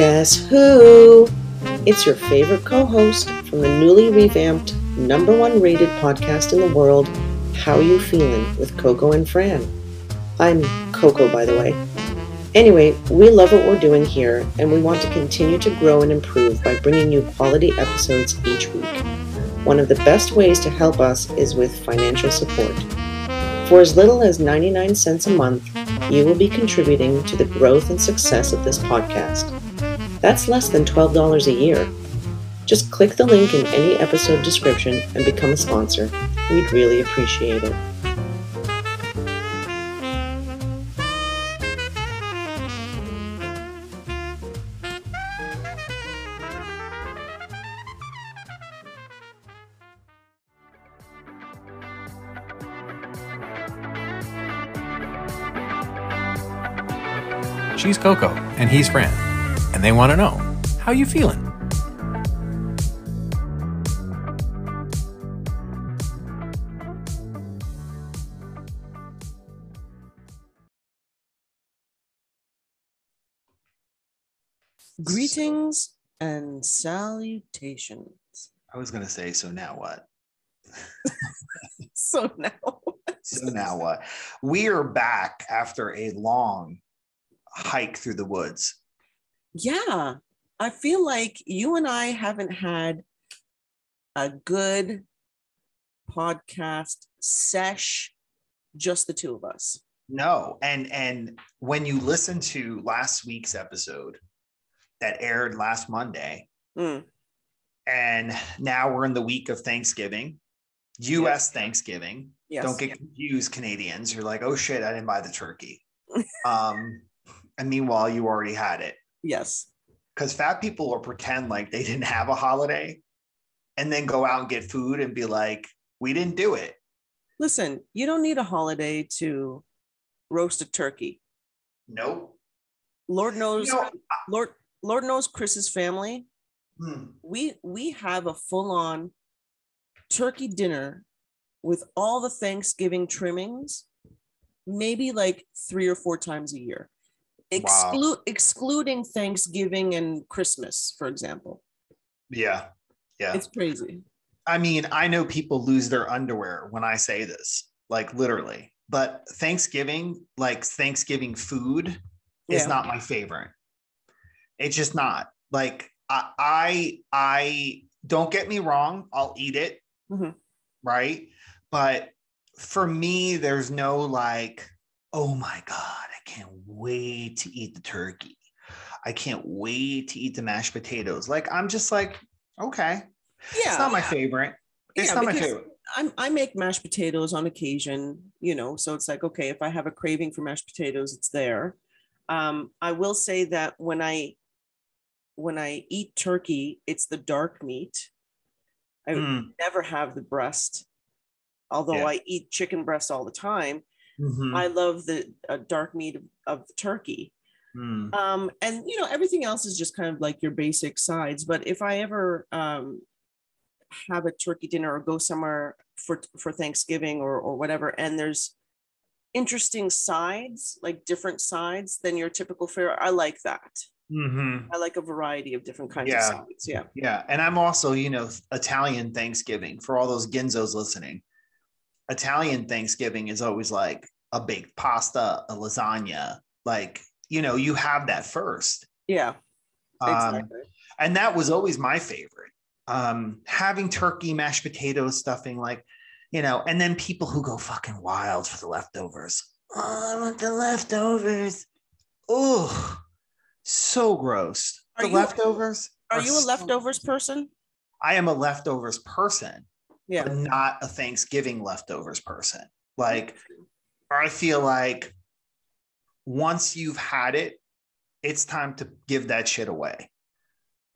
Guess who? It's your favorite co host from the newly revamped, number one rated podcast in the world, How You Feeling with Coco and Fran. I'm Coco, by the way. Anyway, we love what we're doing here, and we want to continue to grow and improve by bringing you quality episodes each week. One of the best ways to help us is with financial support. For as little as 99 cents a month, you will be contributing to the growth and success of this podcast. That's less than $12 a year. Just click the link in any episode description and become a sponsor. We'd really appreciate it. She's Coco, and he's Fran, and they want to know how you feeling. Greetings and salutations. I was gonna say, so now what? So now, So now what? We are back after a long hike through the woods. Yeah, I feel like you and I haven't had a good podcast sesh, just the two of us. No, and and when you listen to last week's episode that aired last Monday, Mm, and now we're in the week of Thanksgiving, U.S. Thanksgiving. yes. Don't get confused, Canadians. You're like, oh shit, I didn't buy the turkey. um, and meanwhile, you already had it. Yes. because fat people will pretend like they didn't have a holiday and then go out and get food and be like, we didn't do it. Listen, you don't need a holiday to roast a turkey. Nope. Lord knows, You know, Lord, Lord knows Chris's family. hmm, We we have a full on turkey dinner with all the Thanksgiving trimmings, maybe like three or four times a year, exclude excluding Thanksgiving and Christmas, for example. yeah. Yeah. It's crazy. I mean, I know people lose their underwear when I say this, like literally, but Thanksgiving, like Thanksgiving food is not my favorite. It's just not like I, I, I don't get me wrong. I'll eat it. Mhm. Right. But for me, there's no like, oh my God, I can't wait to eat the turkey. I can't wait to eat the mashed potatoes. Like, I'm just like, okay. Yeah, It's not my favorite. It's Yeah, not my favorite. I'm, I make mashed potatoes on occasion, you know, so it's like, okay, if I have a craving for mashed potatoes, it's there. Um, I will say that when I when I eat turkey, it's the dark meat. I Mm, never have the breast, although Yeah. I eat chicken breast all the time. Mhm, I love the uh, dark meat of, of turkey. mm. Um, and you know, everything else is just kind of like your basic sides. But if I ever um, have a turkey dinner or go somewhere for for Thanksgiving or or whatever, and there's interesting sides, like different sides than your typical fare, I like that. Mhm. I like a variety of different kinds Yeah. of sides. Yeah. Yeah. And I'm also, you know, Italian Thanksgiving for all those Ginzos listening. Italian Thanksgiving is always like a baked pasta, a lasagna. Like, you know, you have that first. Yeah. Um, and that was always my favorite. Um, having turkey, mashed potatoes, stuffing, like, you know, and then people who go fucking wild for the leftovers. Oh, I want the leftovers. Oh, so gross. Are the you- leftovers. Are you a so- leftovers person? I am a leftovers person, Yeah. but not a Thanksgiving leftovers person. Like, I feel like once you've had it, it's time to give that shit away.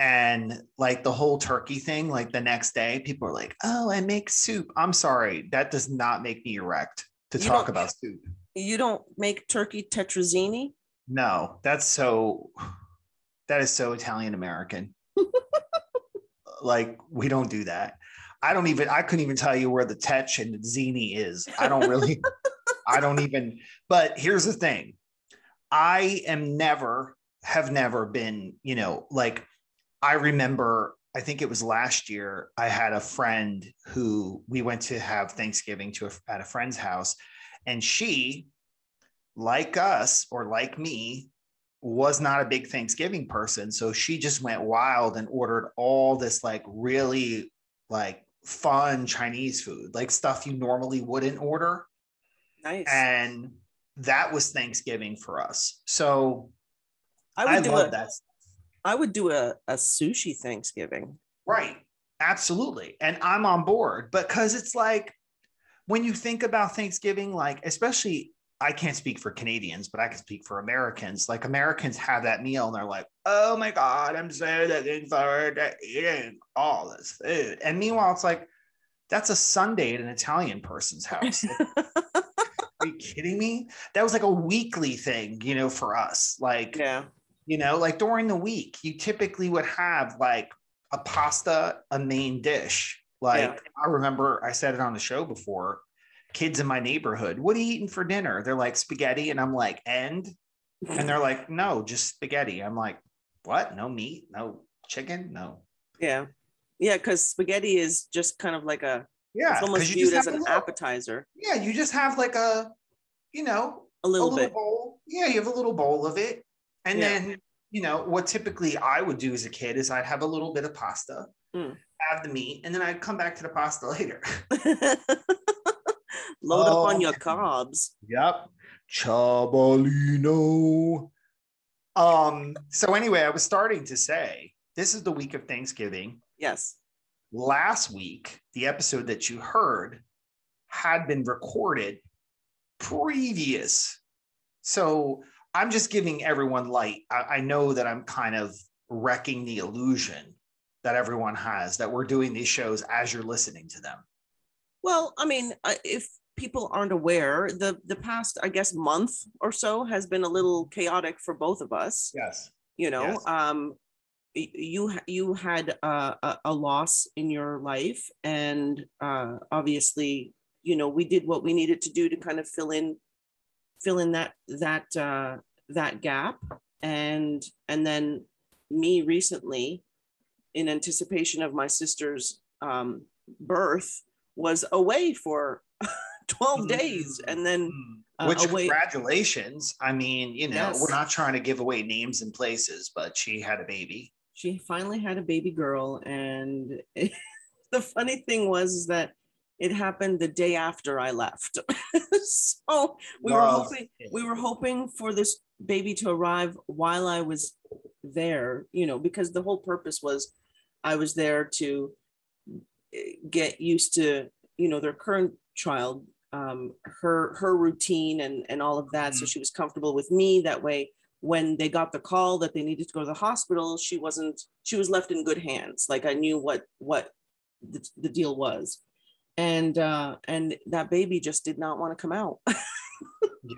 And like the whole turkey thing, like the next day, people are like, oh, I make soup. I'm sorry. That does not make me erect to You talk about soup. You don't make turkey tetrazzini? No, that's so, that is so Italian American. like, we don't do that. I don't even, I couldn't even tell you where the tetch and the zini is. I don't really, I don't even, but here's the thing I am never have never been, you know, like I remember, I think it was last year, I had a friend who we went to have Thanksgiving to a, at a friend's house, and she, like us or like me, was not a big Thanksgiving person. So she just went wild and ordered all this like really like fun Chinese food, like stuff you normally wouldn't order. Nice. And that was Thanksgiving for us. So I would I do love a, that. I would do a, a sushi Thanksgiving. Right. Absolutely. And I'm on board because it's like when you think about Thanksgiving, like, especially, I can't speak for Canadians, but I can speak for Americans. Like, Americans have that meal and they're like, oh my God, I'm so looking forward to eating all this food. And meanwhile, it's like, that's a Sunday at an Italian person's house. Are you kidding me? That was like a weekly thing, you know, for us. Like, yeah, you know, like during the week, you typically would have like a pasta, a main dish. Like yeah. I remember I said it on the show before. Kids in my neighborhood, what are you eating for dinner? They're like spaghetti, and I'm like, and and they're like, no, just spaghetti. I'm like, what? No meat, no chicken, no. Yeah, yeah, because spaghetti is just kind of like a yeah, it's almost viewed as an little, appetizer. Yeah, you just have like a, you know, a little, a little bit. Bowl. Yeah, you have a little bowl of it, and yeah. then you know what typically I would do as a kid is I'd have a little bit of pasta, mm. have the meat, and then I'd come back to the pasta later. Load oh, up on your carbs. Yep, Chabolino. Um. So anyway, I was starting to say this is the week of Thanksgiving. Yes last week, the episode that you heard had been recorded previous. So I'm just giving everyone light. I, I, know that I'm kind of wrecking the illusion that everyone has that we're doing these shows as you're listening to them. Well, I mean, if people aren't aware, the the past, I guess, month or so has been a little chaotic for both of us. Yes. You know, yes. um, you you had a, a, loss in your life and uh, obviously you know we did what we needed to do to kind of fill in fill in that that uh, that gap and and then me recently in anticipation of my sister's um, birth was away for 12 days and then uh, which away. congratulations i mean you know yes. we're not trying to give away names and places but she had a baby she finally had a baby girl and it, the funny thing was that it happened the day after I left. so we were hoping we were hoping for this baby to arrive while I was there, you know, because the whole purpose was I was there to eh, get used to, you know, their current child, um, her her routine and and all of that. Mm-hmm. So she was comfortable with me. That way when they got the call that they needed to go to the hospital she wasn't she was left in good hands. Like i knew what what the, the deal was. And uh and that baby just did not want to come out.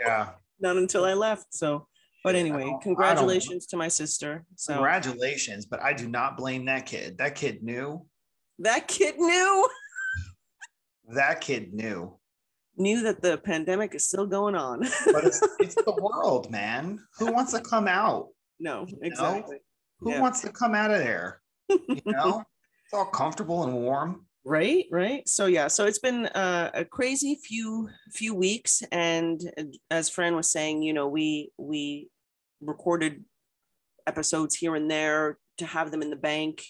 Yeah. Not until i left. So but anyway congratulations to my sister. So congratulations but i do not blame that kid. That kid knew. That kid knew. That kid knew knew that the pandemic is still going on. but it's, it's, the world, man. Who wants to come out? No, exactly. Know? Who yeah. wants to come out of there? You know, it's all comfortable and warm. Right, right. So yeah, so it's been uh, a crazy few few weeks, and as Fran was saying, you know, we we recorded episodes here and there to have them in the bank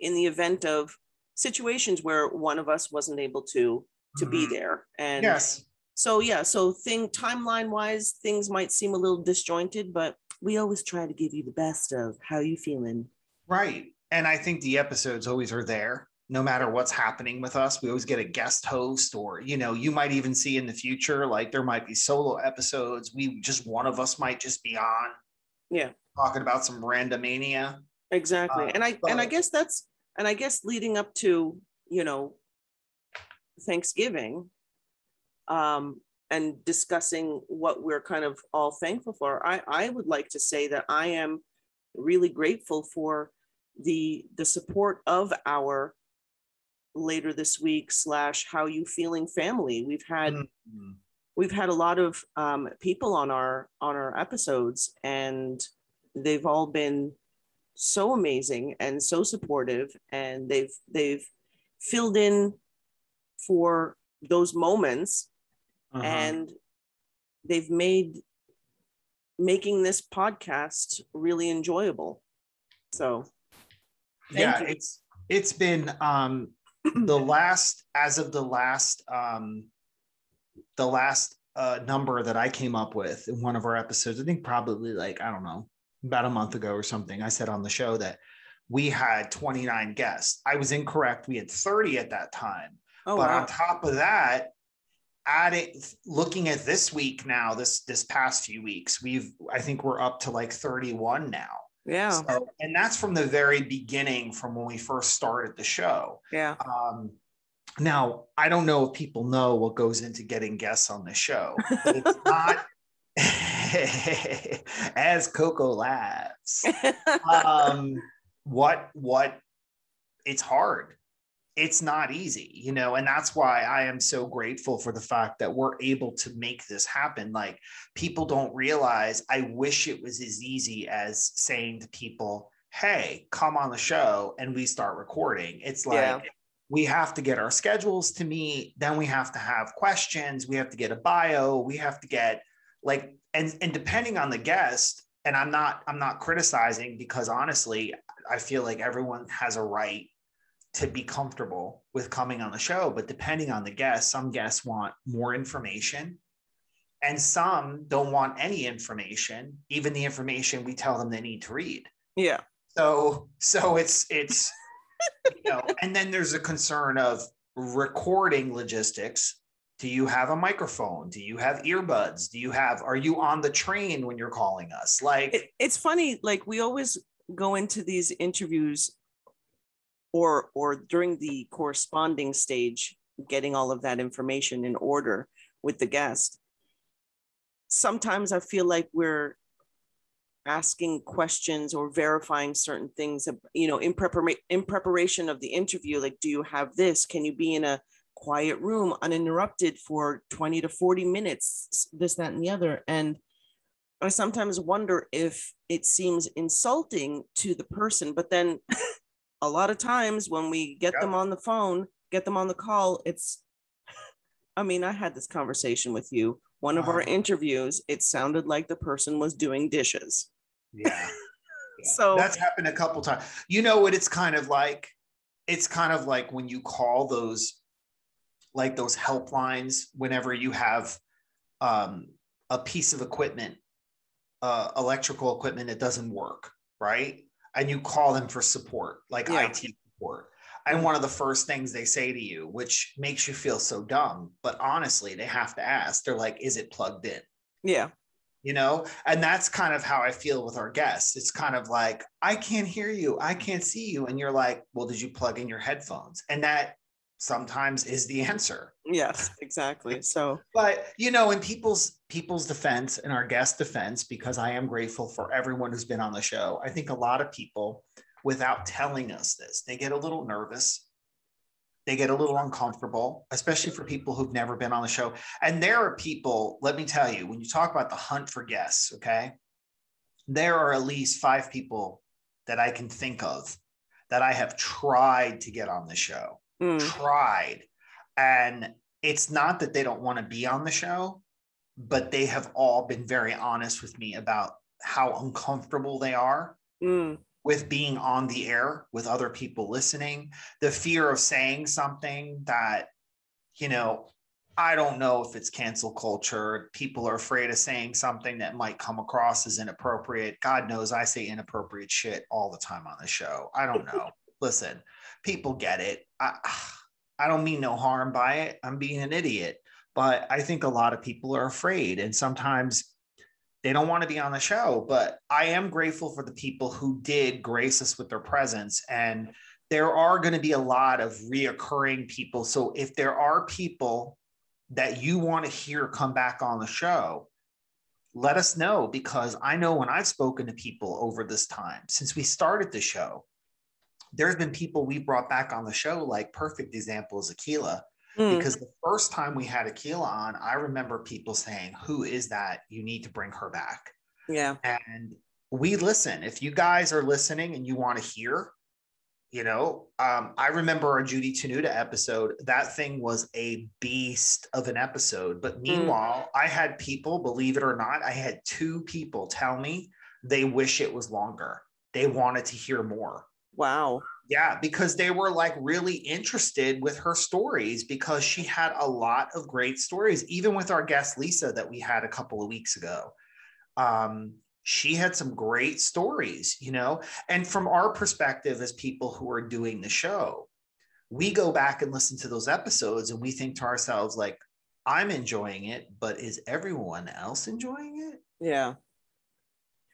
in the event of situations where one of us wasn't able to to mm-hmm. be there. And yes. So yeah, so thing timeline wise, things might seem a little disjointed, but we always try to give you the best of how you feeling. Right. And I think the episodes always are there no matter what's happening with us. We always get a guest host, or you know, you might even see in the future, like there might be solo episodes. We just one of us might just be on. Yeah. Talking about some randomania. Exactly. Uh, and I but, and I guess that's and I guess leading up to, you know, Thanksgiving um, and discussing what we're kind of all thankful for, I, I would like to say that I am really grateful for the the support of our later this week slash how you feeling family. We've had mm-hmm. we've had a lot of um, people on our on our episodes and they've all been so amazing and so supportive and they've they've filled in for those moments uh-huh. and they've made making this podcast really enjoyable so yeah you. it's it's been um the last as of the last um the last uh number that i came up with in one of our episodes i think probably like i don't know about a month ago or something i said on the show that we had 29 guests i was incorrect we had 30 at that time oh, but wow. on top of that adding looking at this week now this this past few weeks we've i think we're up to like 31 now yeah. So, and that's from the very beginning, from when we first started the show. Yeah. Um, now, I don't know if people know what goes into getting guests on the show, it's not as Coco laughs. Um, what what it's hard it's not easy, you know, and that's why I am so grateful for the fact that we're able to make this happen. Like people don't realize, I wish it was as easy as saying to people, Hey, come on the show and we start recording. It's like, yeah. we have to get our schedules to meet. Then we have to have questions. We have to get a bio. We have to get like, and, and depending on the guest, and I'm not, I'm not criticizing because honestly, I feel like everyone has a right to be comfortable with coming on the show. But depending on the guest, some guests want more information and some don't want any information, even the information we tell them they need to read. Yeah. So, so it's, it's, you know, and then there's a concern of recording logistics. Do you have a microphone? Do you have earbuds? Do you have, are you on the train when you're calling us? Like, it, it's funny. Like, we always go into these interviews or or during the corresponding stage getting all of that information in order with the guest sometimes i feel like we're asking questions or verifying certain things you know in, prepar- in preparation of the interview like do you have this? Can you be in a quiet room uninterrupted for 20 to 40 minutes this that and the other? And i sometimes wonder if it seems insulting to the person but then a lot of times when we get yep. them on the phone, get them on the call, it's, I mean, I had this conversation with you. One of our interviews, it sounded like the person was doing dishes. Yeah. yeah. So that's happened a couple times. You know what it's kind of like? It's kind of like when you call those, like those helplines, whenever you have um, a piece of equipment, uh, electrical equipment that doesn't work, right? And you call them for support, like yeah. IT support. And one of the first things they say to you, which makes you feel so dumb, but honestly, they have to ask, they're like, is it plugged in? Yeah. You know, and that's kind of how I feel with our guests. It's kind of like, I can't hear you, I can't see you. And you're like, well, did you plug in your headphones? And that sometimes is the answer. Yes exactly. So but you know in people's people's defense and our guest defense because i am grateful for everyone who's been on the show i think a lot of people without telling us this they get a little nervous. They get a little uncomfortable especially for people who've never been on the show. And there are people let me tell you when you talk about the hunt for guests okay there are at least five people that i can think of that i have tried to get on the show mm. tried. And it's not that they don't want to be on the show, but they have all been very honest with me about how uncomfortable they are mm. with being on the air with other people listening, the fear of saying something that, you know, I don't know if it's cancel culture. People are afraid of saying something that might come across as inappropriate. God knows I say inappropriate shit all the time on the show. I don't know. Listen, people get it. I, I don't mean no harm by it. I'm being an idiot. But I think a lot of people are afraid. And sometimes they don't want to be on the show. But I am grateful for the people who did grace us with their presence. And there are going to be a lot of reoccurring people. So if there are people that you want to hear come back on the show, let us know because I know when I've spoken to people over this time since we started the show, there's been people we brought back on the show, like perfect example is Akila. Mm. Because the first time we had Akila on, I remember people saying, Who is that? You need to bring her back. Yeah. And we listen. If you guys are listening and you want to hear, you know, um, I remember our Judy Tenuta episode. That thing was a beast of an episode. But meanwhile, mm. I had people, believe it or not, I had two people tell me they wish it was longer. They wanted to hear more. Wow. Yeah, because they were like really interested with her stories because she had a lot of great stories, even with our guest Lisa that we had a couple of weeks ago. Um, she had some great stories, you know. And from our perspective as people who are doing the show, we go back and listen to those episodes and we think to ourselves, like, I'm enjoying it, but is everyone else enjoying it? Yeah.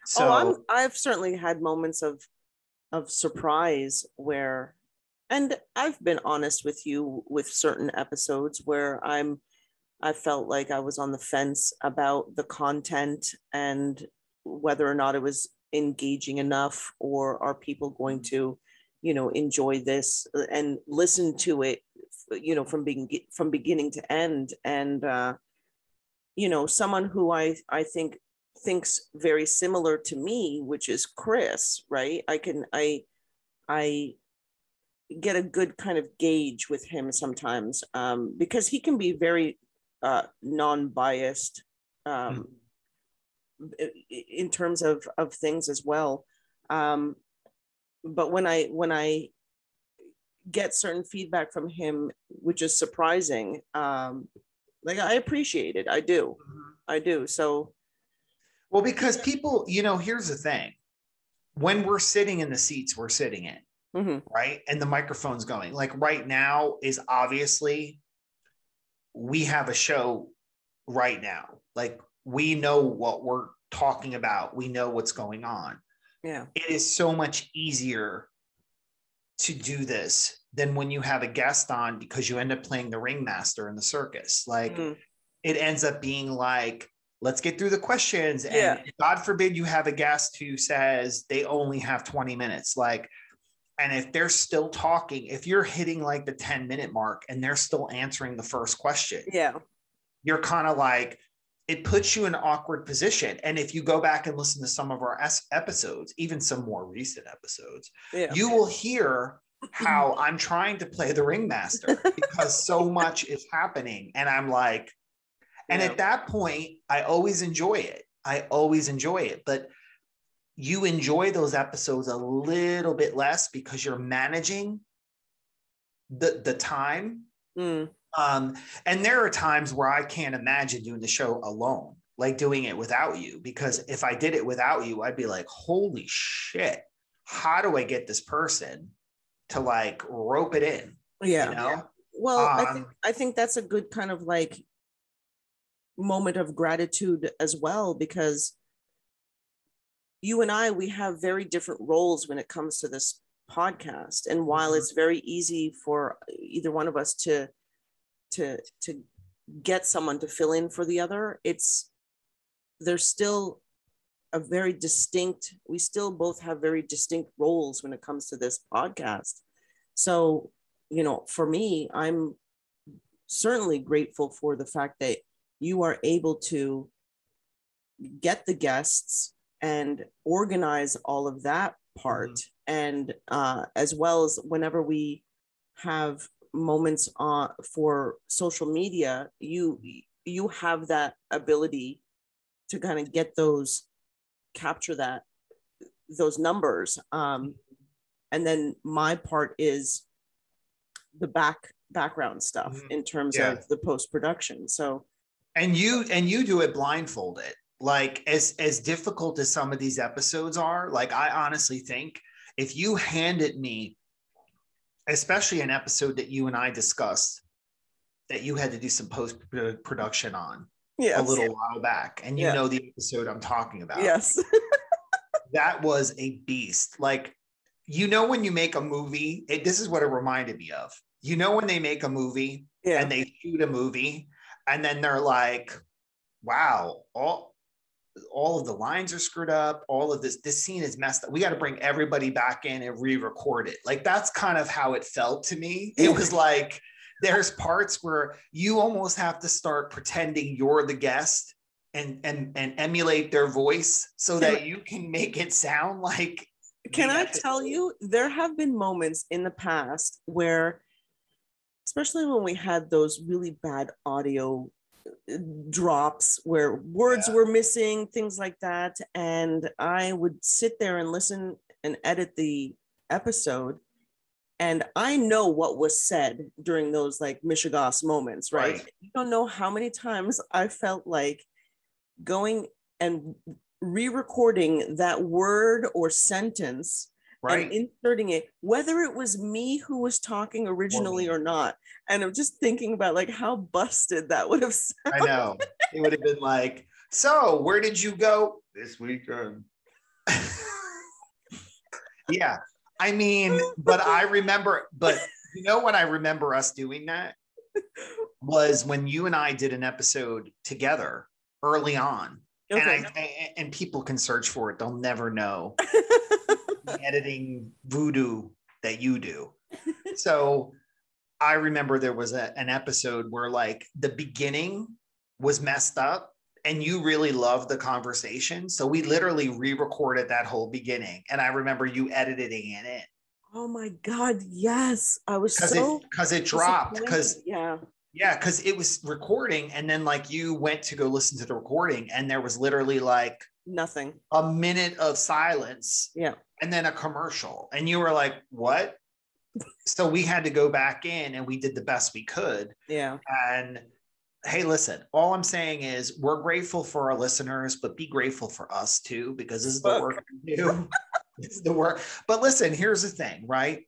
So oh, I'm, I've certainly had moments of of surprise where, and I've been honest with you with certain episodes where I'm I felt like I was on the fence about the content and whether or not it was engaging enough or are people going to you know enjoy this and listen to it you know from being from beginning to end. And uh you know someone who i i think thinks very similar to me which is chris right? I can i i get a good kind of gauge with him sometimes um because he can be very uh non-biased um mm-hmm. in terms of of things as well. Um but when i when i get certain feedback from him which is surprising um like i appreciate it. I do. Mm-hmm. i do. So well because people you know here's the thing when we're sitting in the seats we're sitting in mm-hmm. right and the microphone's going like right now is obviously we have a show right now like we know what we're talking about. We know what's going on. Yeah. It is so much easier to do this than when you have a guest on because you end up playing the ringmaster in the circus. Like mm. it ends up being like, let's get through the questions. And yeah. God forbid you have a guest who says they only have 20 minutes. Like, and if they're still talking, if you're hitting like the 10 minute mark and they're still answering the first question, yeah, you're kind of like, it puts you in an awkward position. And if you go back and listen to some of our episodes, even some more recent episodes, yeah. you will hear how I'm trying to play the ringmaster because so much is happening. And I'm like, and yeah. at that point, I always enjoy it. I always enjoy it. But you enjoy those episodes a little bit less because you're managing the the time mm. Um, and there are times where I can't imagine doing the show alone, like doing it without you, because if I did it without you, I'd be like, holy shit, how do I get this person to like rope it in? Yeah. You know? Well, um, I think I think that's a good kind of like moment of gratitude as well, because you and I, we have very different roles when it comes to this podcast. And while mm-hmm. it's very easy for either one of us to to to get someone to fill in for the other it's there's still a very distinct we still both have very distinct roles when it comes to this podcast so you know for me i'm certainly grateful for the fact that you are able to get the guests and organize all of that part mm-hmm. and uh, as well as whenever we have moments on for social media you you have that ability to kind of get those capture that those numbers um and then my part is the back background stuff mm-hmm. in terms yeah. of the post production so and you and you do it blindfolded like as as difficult as some of these episodes are like i honestly think if you handed me especially an episode that you and I discussed that you had to do some post uh, production on yes. a little while back. And you yeah. know the episode I'm talking about. Yes. that was a beast. Like, you know, when you make a movie, it, this is what it reminded me of. You know, when they make a movie yeah. and they shoot a movie, and then they're like, wow, all all of the lines are screwed up. All of this this scene is messed up. We got to bring everybody back in and re-record it. Like that's kind of how it felt to me. It was like there's parts where you almost have to start pretending you're the guest and and and emulate their voice so that you can make it sound like can I tell you, there have been moments in the past where, especially when we had those really bad audio uh, drops where words yeah. were missing, things like that. And I would sit there and listen and edit the episode. And I know what was said during those like mishegas moments, right? right? You don't know how many times I felt like going and re-recording that word or sentence right. and inserting it, whether it was me who was talking originally or, or not. And I'm just thinking about like how busted that would have sounded. I know. It would have been like, so where did you go this weekend? yeah. I mean, but I remember, but you know when I remember us doing that was when you and I did an episode together early on Okay. And, I, and people can search for it. They'll never know editing voodoo that you do. So I remember there was a, an episode where like the beginning was messed up and you really loved the conversation. So we literally re-recorded that whole beginning. And I remember you editing in it. Oh my God. Yes. I was Cause so it because it dropped. Because yeah. Yeah, because it was recording, and then like you went to go listen to the recording, and there was literally like nothing, a minute of silence. Yeah, and then a commercial, and you were like, "What?" so we had to go back in, and we did the best we could. Yeah, and hey, listen, all I'm saying is we're grateful for our listeners, but be grateful for us too, because this is the work we do. this is the work. But listen, here's the thing, right?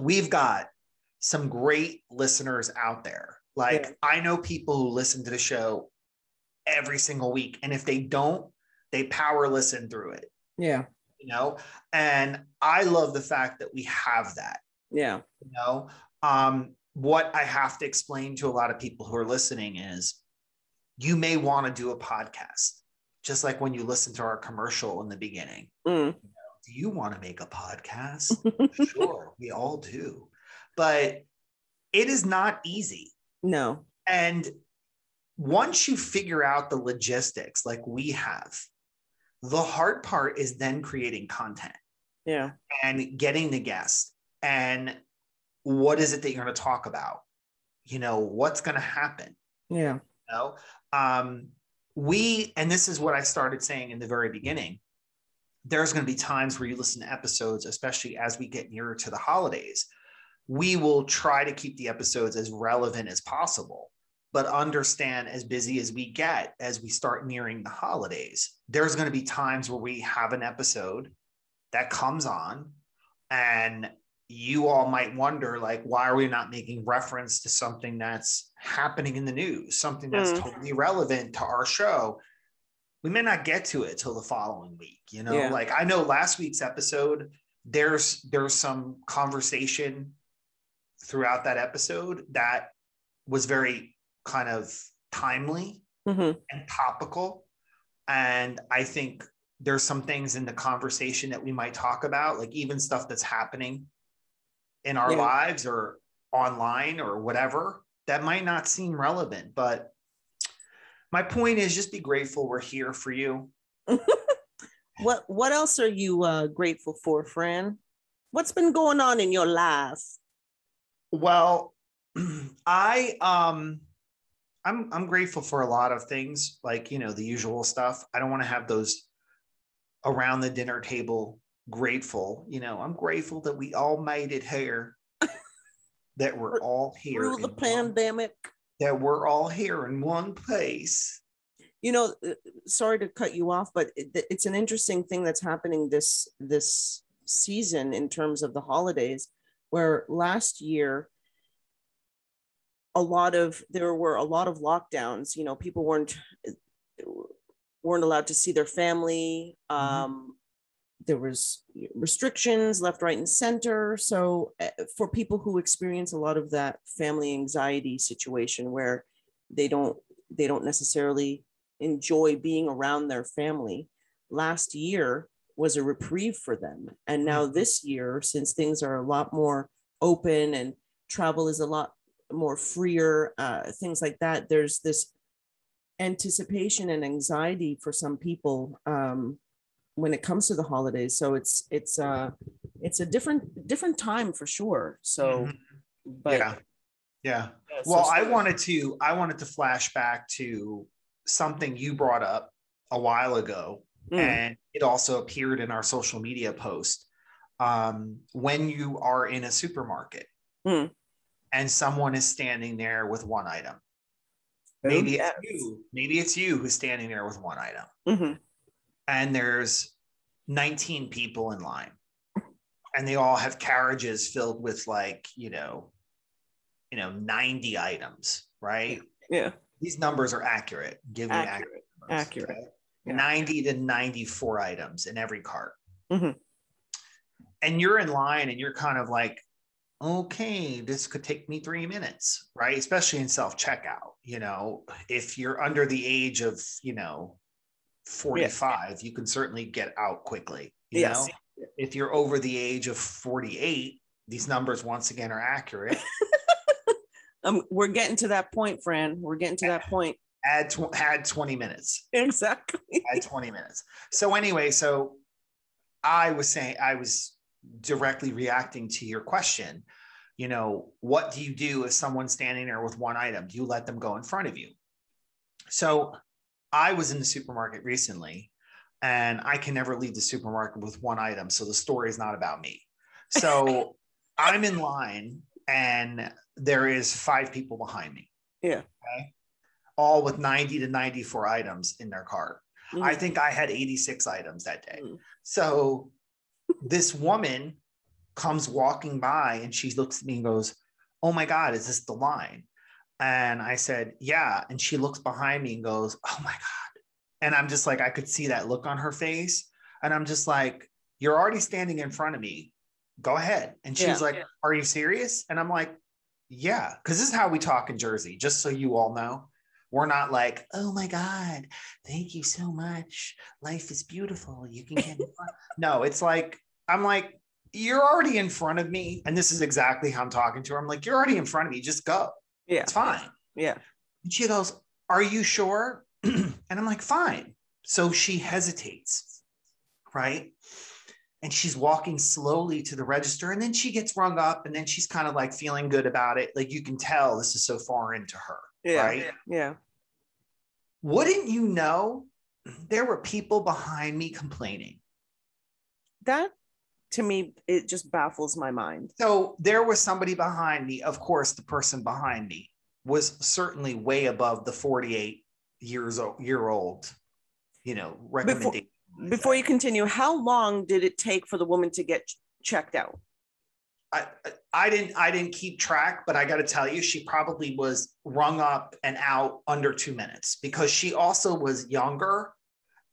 We've got some great listeners out there. Like yeah. I know people who listen to the show every single week. And if they don't, they power listen through it. Yeah. You know, and I love the fact that we have that. Yeah. You know, um, what I have to explain to a lot of people who are listening is you may want to do a podcast, just like when you listen to our commercial in the beginning. Mm. You know, do you want to make a podcast? sure, we all do but it is not easy. No. And once you figure out the logistics like we have, the hard part is then creating content. Yeah. And getting the guest and what is it that you're going to talk about? You know, what's going to happen? Yeah. You know, um, we, and this is what I started saying in the very beginning. There's going to be times where you listen to episodes, especially as we get nearer to the holidays, we will try to keep the episodes as relevant as possible but understand as busy as we get as we start nearing the holidays there's going to be times where we have an episode that comes on and you all might wonder like why are we not making reference to something that's happening in the news something that's mm. totally relevant to our show we may not get to it till the following week you know yeah. like i know last week's episode there's there's some conversation throughout that episode that was very kind of timely mm-hmm. and topical. And I think there's some things in the conversation that we might talk about, like even stuff that's happening in our yeah. lives or online or whatever that might not seem relevant. But my point is just be grateful we're here for you. what what else are you uh, grateful for, Fran? What's been going on in your life? Well, I um I'm I'm grateful for a lot of things, like you know, the usual stuff. I don't want to have those around the dinner table grateful. You know, I'm grateful that we all made it here. that we're all here through the pandemic. One, that we're all here in one place. You know, uh, sorry to cut you off, but it, it's an interesting thing that's happening this this season in terms of the holidays where last year a lot of there were a lot of lockdowns you know people weren't weren't allowed to see their family mm-hmm. um, there was restrictions left right and center so eh, for people who experience a lot of that family anxiety situation where they don't they don't necessarily enjoy being around their family last year was a reprieve for them. And now mm-hmm. this year, since things are a lot more open and travel is a lot more freer, uh, things like that, there's this anticipation and anxiety for some people um, when it comes to the holidays. So it's it's uh it's a different different time for sure. So, Mhm. but yeah. Yeah. yeah, so Well, I wanted to I wanted to flash back to something you brought up a while ago Mm, and it also appeared in our social media post um, when you are in a supermarket Mm. And someone is standing there with one item Oh, maybe yes. it's you maybe it's you who's standing there with one item Mhm. and there's 19 people in line and they all have carriages filled with like you know you know 90 items right Yeah. these numbers are accurate give me Accurate. accurate numbers, Accurate. okay? Yeah. 90 to 94 items in every cart Mhm. and you're in line and you're kind of like okay this could take me three minutes right especially in self-checkout you know if you're under the age of you know 45 you can certainly get out quickly you Yes. know if you're over the age of 48 these numbers once again are accurate Um, we're getting to that point, Fran. We're getting to that point. add tw- add 20 minutes Exactly. add 20 minutes so anyway so i was saying i was directly reacting to your question you know what do you do if someone's standing there with one item do you let them go in front of you so i was in the supermarket recently and i can never leave the supermarket with one item so the story is not about me so i'm in line and there is five people behind me Yeah. okay all with 90 to 94 items in their cart I Mhm. think I had 86 items that day. Mm. So this woman comes walking by and she looks at me and goes, Oh my God, is this the line? And I said, Yeah. And she looks behind me and goes, Oh my God. And I'm just like, I could see that look on her face. And I'm just like, You're already standing in front of me. Go ahead. And she's Yeah. like, Are you serious? And I'm like, Yeah. Cause this is how we talk in Jersey, just so you all know. We're not like, oh my God, thank you so much. Life is beautiful. You can get no, it's like, I'm like, you're already in front of me. And this is exactly how I'm talking to her. I'm like, you're already in front of me. Just go. Yeah. It's fine. Yeah. And she goes, Are you sure? and I'm like, Fine. So she hesitates, right? And she's walking slowly to the register. And then she gets rung up and then she's kind of like feeling good about it. Like you can tell this is so far into her, Yeah. right? Yeah. Wouldn't you know? There were people behind me complaining. That to me, it just baffles my mind. So there was somebody behind me. Of course, the person behind me was certainly way above the 48 years old, year old, you know, recommendation. Before you continue, how long did it take for the woman to get ch- checked out? I, I didn't I didn't keep track, but I got to tell you, she probably was rung up and out under two minutes because she also was younger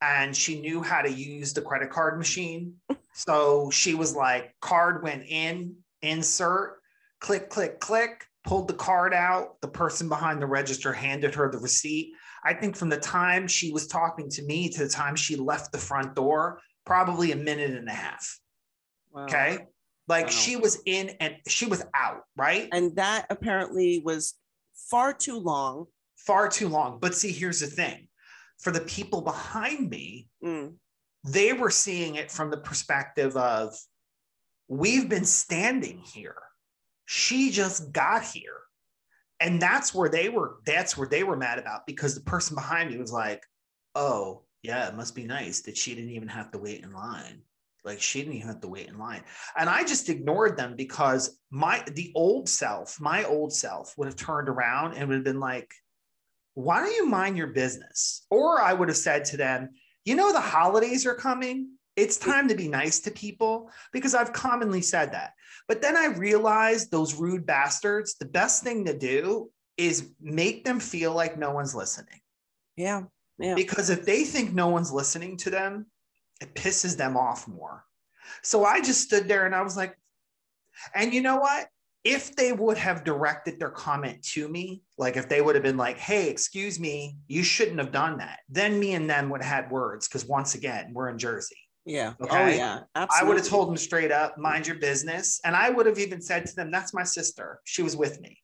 and she knew how to use the credit card machine. So she was like, card went in, insert, click, click, click, pulled the card out. The person behind the register handed her the receipt. I think from the time she was talking to me to the time she left the front door, probably a minute and a half. Wow. Okay. Like Wow. she was in and she was out, right? And that apparently was far too long. Far too long. But see, here's the thing for the people behind me, Mm. they were seeing it from the perspective of we've been standing here. She just got here. And that's where they were, that's where they were mad about because the person behind me was like, oh, yeah, it must be nice that she didn't even have to wait in line. Like she didn't even have to wait in line. And I just ignored them because my the old self, my old self would have turned around and would have been like, why don't you mind your business? Or I would have said to them, you know, the holidays are coming. It's time to be nice to people because I've commonly said that. But then I realized those rude bastards, the best thing to do is make them feel like no one's listening. Yeah. Yeah. Because if they think no one's listening to them, it pisses them off more. So I just stood there and I was like, and you know what? If they would have directed their comment to me, like if they would have been like, hey, excuse me, you shouldn't have done that, then me and them would have had words. Because once again, we're in Jersey. Yeah. Oh, Okay. yeah. I would have told them straight up, mind your business. And I would have even said to them, that's my sister. She was with me.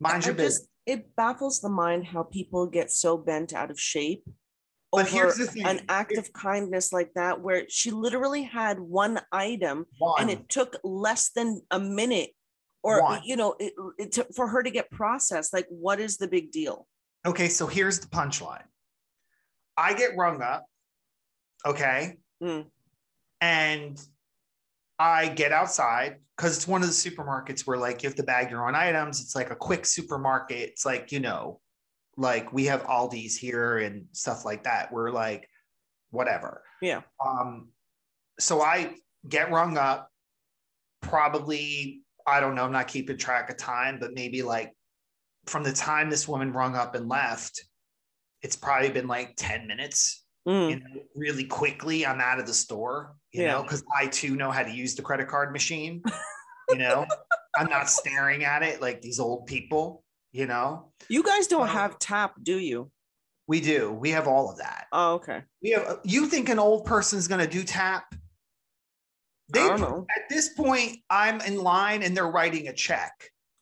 Mind I your just- business. it baffles the mind how people get so bent out of shape But over here's the thing. an act of kindness like that where she literally had one item One, and it took less than a minute or One. you know it, it took for her to get processed like what is the big deal okay, so here's the punchline. I get rung up, okay, Mm. and I get outside because it's one of the supermarkets where like you have to bag your own items. It's like a quick supermarket. It's like you know, like we have Aldi's here and stuff like that. We're like, whatever. Yeah. Um, so I get rung up. Probably, I don't know. I'm not keeping track of time, but maybe like from the time this woman rung up and left, it's probably been like 10 minutes. Mm. You know, really quickly, I'm out of the store, you Yeah. know, because I too know how to use the credit card machine. You know, I'm not staring at it like these old people, you know. you guys don't Um, have tap do you We do. We have all of that. oh okay We have you think an old person's gonna do tap? They i don't know at this point, I'm in line and they're writing a check.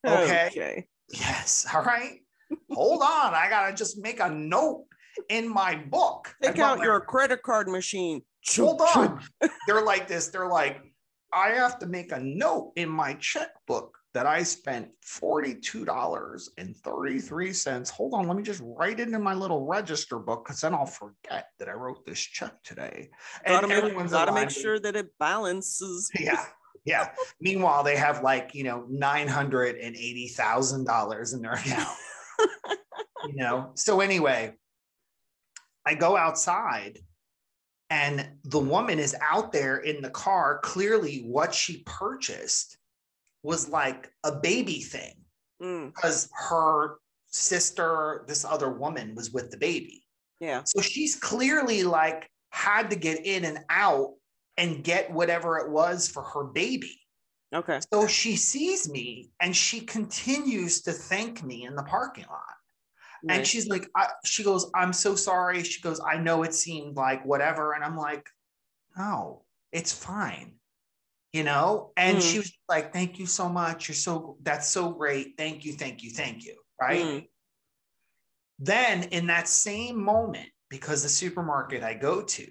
Okay. okay Yes. All right. Hold on. I gotta just make a note in my book. take out your credit card machine hold on. They're like this. They're like, I have to make a note in my checkbook that I spent $42.33. Hold on, let me just write it in my little register book because then I'll forget that I wrote this check today. gotta everyone's gotta make sure that it balances Yeah. Yeah. Meanwhile, they have like, you know, $980,000 in their account. you know? So, anyway, I go outside and the woman is out there in the car. Clearly, what she purchased was like a baby thing Mm, because her sister, this other woman, was with the baby. yeah So she's clearly like had to get in and out and get whatever it was for her baby. okay So she sees me and she continues to thank me in the parking lot. And she's like, I, she goes, I'm so sorry. She goes, I know it seemed like whatever. And I'm like, no, it's fine. You know? And Mm. she was like, thank you so much. You're so, that's so great. Thank you, thank you, thank you. Right. Mm. Then in that same moment, because the supermarket I go to,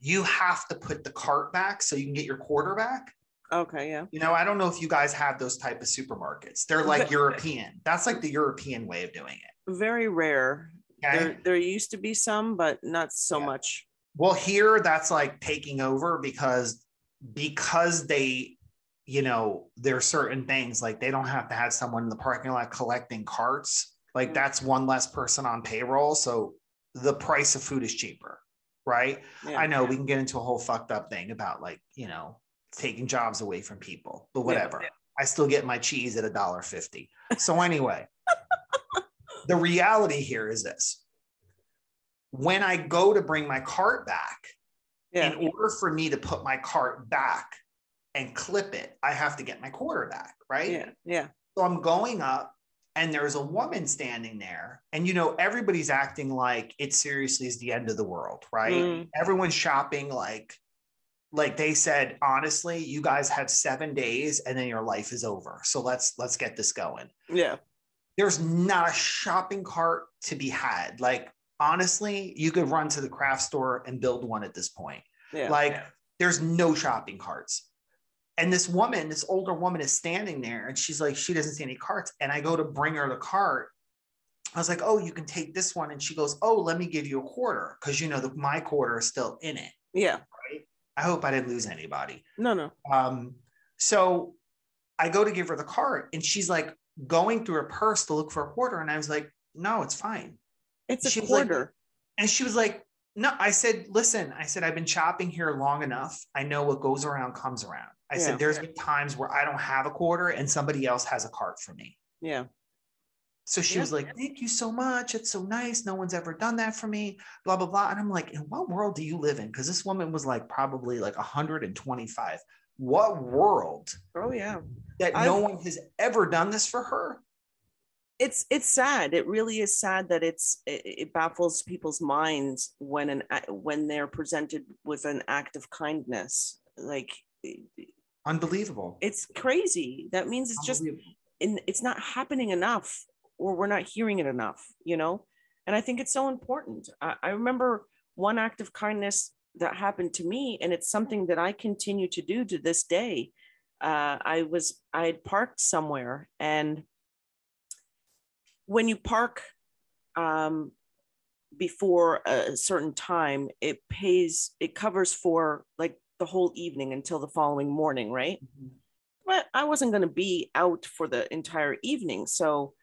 you have to put the cart back so you can get your quarter back. okay yeah You know, I don't know if you guys have those type of supermarkets. They're like European. That's like the European way of doing it. very rare Okay. there, there used to be some but not so Yeah. much Well, here that's like taking over because because they, you know, there are certain things like they don't have to have someone in the parking lot collecting carts. Like Mm. that's one less person on payroll. So the price of food is cheaper, right? yeah. I know we can get into a whole fucked up thing about like, you know, taking jobs away from people, but Yeah. whatever. I still get my cheese at a dollar fifty. So anyway, the reality here is this. When I go to bring my cart back, yeah in order for me to put my cart back and clip it, I have to get my quarter back, right? yeah yeah So I'm going up and there's a woman standing there. And you know, everybody's acting like it seriously is the end of the world, right? Mm. Everyone's shopping like like they said, honestly, you guys have seven days and then your life is over. So let's let's get this going. yeah There's not a shopping cart to be had. Like honestly, you could run to the craft store and build one at this point. yeah Like there's no shopping carts. And this woman, this older woman is standing there and she's like, she doesn't see any carts. And I go to bring her the cart. I was like, oh, you can take this one. And she goes, oh, let me give you a quarter. Cause you know, the, my quarter is still in it. yeah Right? I hope I didn't lose anybody. no no Um, so I go to give her the cart and she's like going through her purse to look for a quarter. And I was like, no, it's fine. It's a She was like- quarter And she was like, no, I said, listen, I said, I've been shopping here long enough. I know what goes around comes around. I Yeah. said, there's been times where I don't have a quarter and somebody else has a cart for me. yeah So she Yeah. was like, thank you so much. It's so nice. No one's ever done that for me, blah, blah, blah. And I'm like, in what world do you live in? Because this woman was like probably like 125. What world oh yeah that I've- no one has ever done this for her? It's it's sad it really is sad that it's it, it baffles people's minds when an when they're presented with an act of kindness like Unbelievable. it's crazy that means it's just in, it's not happening enough or we're not hearing it enough, you know? And I think it's so important. I, I remember one act of kindness that happened to me, and it's something that I continue to do to this day. Uh, I was, I had parked somewhere, and when you park um, before a certain time, it pays, it covers for like the whole evening until the following morning, right? Mm-hmm. But I wasn't going to be out for the entire evening. So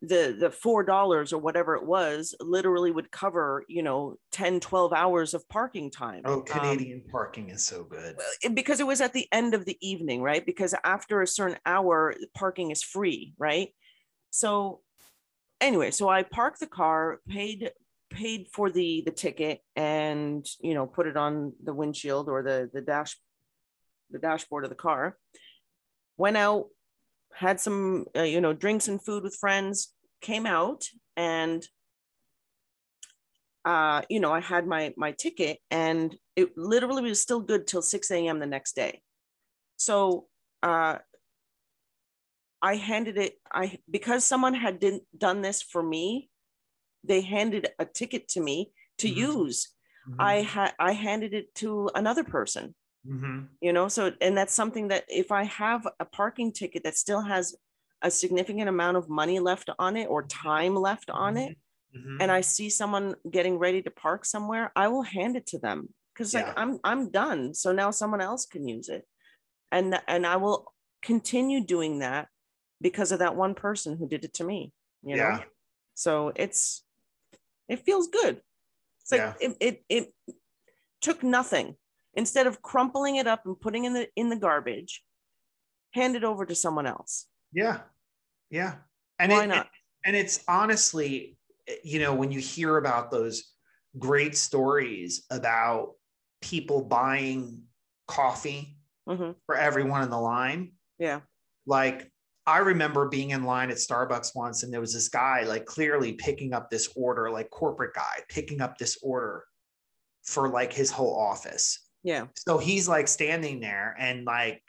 the the four dollars or whatever it was literally would cover you know 10 12 hours of parking time oh um, canadian um, parking is so good because it was at the end of the evening right because after a certain hour parking is free right so anyway so i parked the car paid paid for the the ticket and you know put it on the windshield or the the dash the dashboard of the car. Went out had some uh, you know drinks and food with friends came out and uh, you know i had my my ticket and it literally was still good till 6 a.m the next day. So uh, i handed it i because someone had did, done this for me they handed a ticket to me to mm-hmm. use. Mm-hmm. I had I handed it to another person. Mm-hmm. You know, so and that's something that if I have a parking ticket that still has a significant amount of money left on it or time left on it, mm-hmm. and I see someone getting ready to park somewhere, I will hand it to them because yeah. like I'm I'm done. So now someone else can use it, and and I will continue doing that because of that one person who did it to me. You know yeah. so it's it feels good. It's like yeah. it, it it took nothing. Instead of crumpling it up and putting in the in the garbage, hand it over to someone else. Yeah. Yeah. And why it, not? And it's honestly, you know, when you hear about those great stories about people buying coffee mm-hmm. for everyone in the line. Yeah. Like I remember being in line at Starbucks once and there was this guy like clearly picking up this order, like corporate guy picking up this order for like his whole office. Yeah. So he's like standing there and like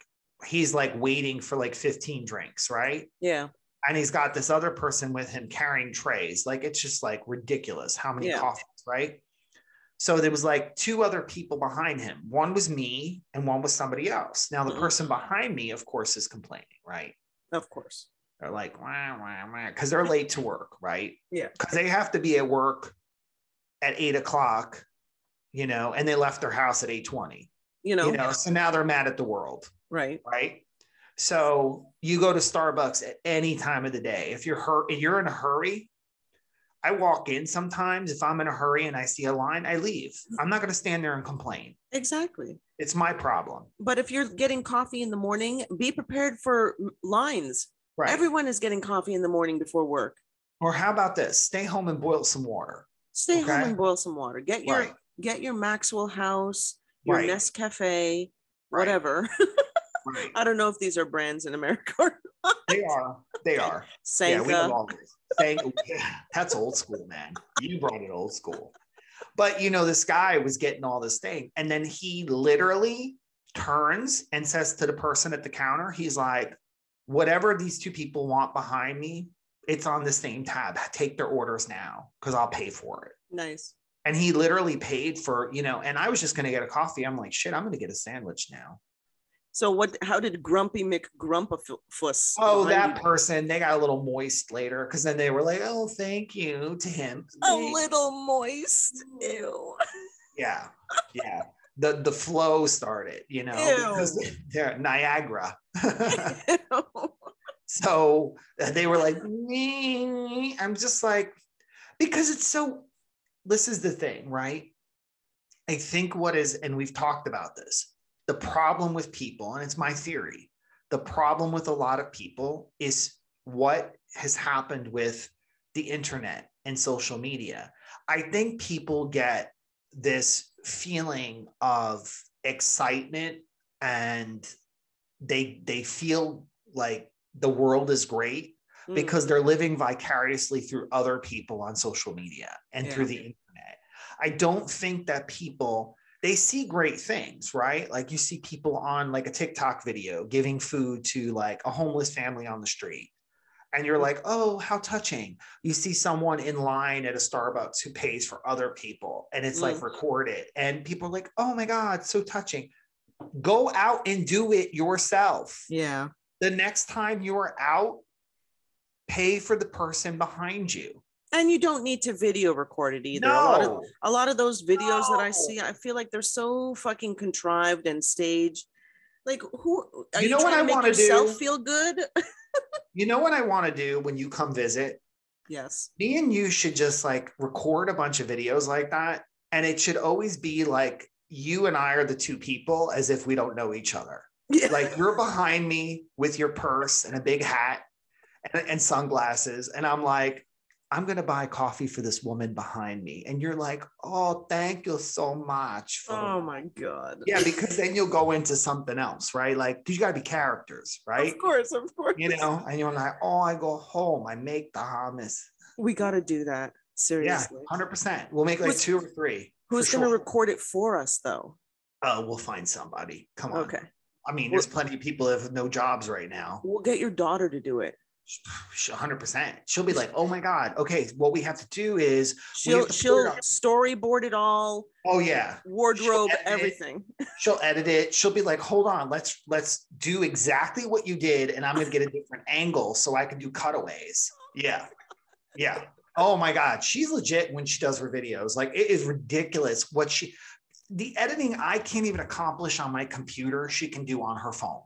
he's like waiting for like 15 drinks, right? Yeah. And he's got this other person with him carrying trays. Like it's just like ridiculous how many yeah. coffees, right? So there was like two other people behind him. One was me and one was somebody else. Now the mm-hmm. person behind me, of course, is complaining, right? Of course. They're like, because they're late to work, right? Yeah. Because they have to be at work at eight o'clock, you know, and they left their house at 820. You know, you know, so now they're mad at the world. Right. Right. So you go to Starbucks at any time of the day. If you're hurt, if you're in a hurry, I walk in sometimes. If I'm in a hurry and I see a line, I leave. Mm-hmm. I'm not going to stand there and complain. Exactly. It's my problem. But if you're getting coffee in the morning, be prepared for lines. Right. Everyone is getting coffee in the morning before work. Or how about this? Stay home and boil some water. Stay okay? home and boil some water. Get your right. get your Maxwell House, your right. Nescafe, whatever. Right. I don't know if these are brands in America or not. They are. They are. Sanka. Yeah, we all Sanka. That's old school, man. You brought it old school. But you know, this guy was getting all this thing, and then he literally turns and says to the person at the counter, he's like, whatever these two people want behind me, it's on the same tab. Take their orders now because I'll pay for it. Nice. And he literally paid for, you know, and I was just going to get a coffee. I'm like, shit, I'm going to get a sandwich now. So what? How did Grumpy McGrumpafuss? Oh, that person. They got a little moist later because then they were like, "Oh, thank you to him." A little moist. Ew. Yeah, yeah. The the flow started, you know, Ew. because they're Niagara. so they were like, Me. I'm just like, because it's so. This is the thing, right? I think what is, and we've talked about this the problem with people, and it's my theory, the problem with a lot of people is what has happened with the internet and social media. I think people get this feeling of excitement and they they feel like the world is great mm. because they're living vicariously through other people on social media and yeah. through the internet. I don't think that people they see great things, right? Like you see people on like a TikTok video giving food to like a homeless family on the street. and you're like, oh, how touching. You see someone in line at a Starbucks who pays for other people and it's like Mm. recorded, and people are like, oh my God, so touching. Go out and do it yourself. Yeah. The next time you're out, pay for the person behind you. And you don't need to video record it either. A lot of No, a lot of those videos that I see, I feel like they're so fucking contrived and staged. Like who are You you, know what trying I to make yourself do? feel good? you know what I want to do when you come visit? yes. me and you should just like record a bunch of videos like that. And it should always be like you and I are the two people as if we don't know each other. Yeah. Like you're behind me with your purse and a big hat and, and sunglasses. And I'm like, I'm going to buy coffee for this woman behind me. And you're like, oh, thank you so much. For Oh my god. Yeah, because then you'll go into something else, right? Like, because you got to be characters, right? Of course, of course. You know, and you're like, oh, I go home, I make the hummus. we got to do that. Seriously. Yeah, Seriously. hundred percent. We'll make like Who's- two or three. Who's going to sure. record it for us though? Oh, we'll find somebody. Come on. Okay. I mean, there's plenty of people that have no jobs right now. We'll get your daughter to do it. Hundred percent. She'll be like, "Oh my god, okay." What we have to do is, She'll have to put she'll it storyboard it all, oh yeah, wardrobe, it. everything. she'll edit it. She'll be like, "Hold on, let's let's do exactly what you did, and I'm gonna get a different angle so I can do cutaways." Yeah, yeah. Oh my god, she's legit when she does her videos. Like it is ridiculous what she. The editing I can't even accomplish on my computer, she can do on her phone.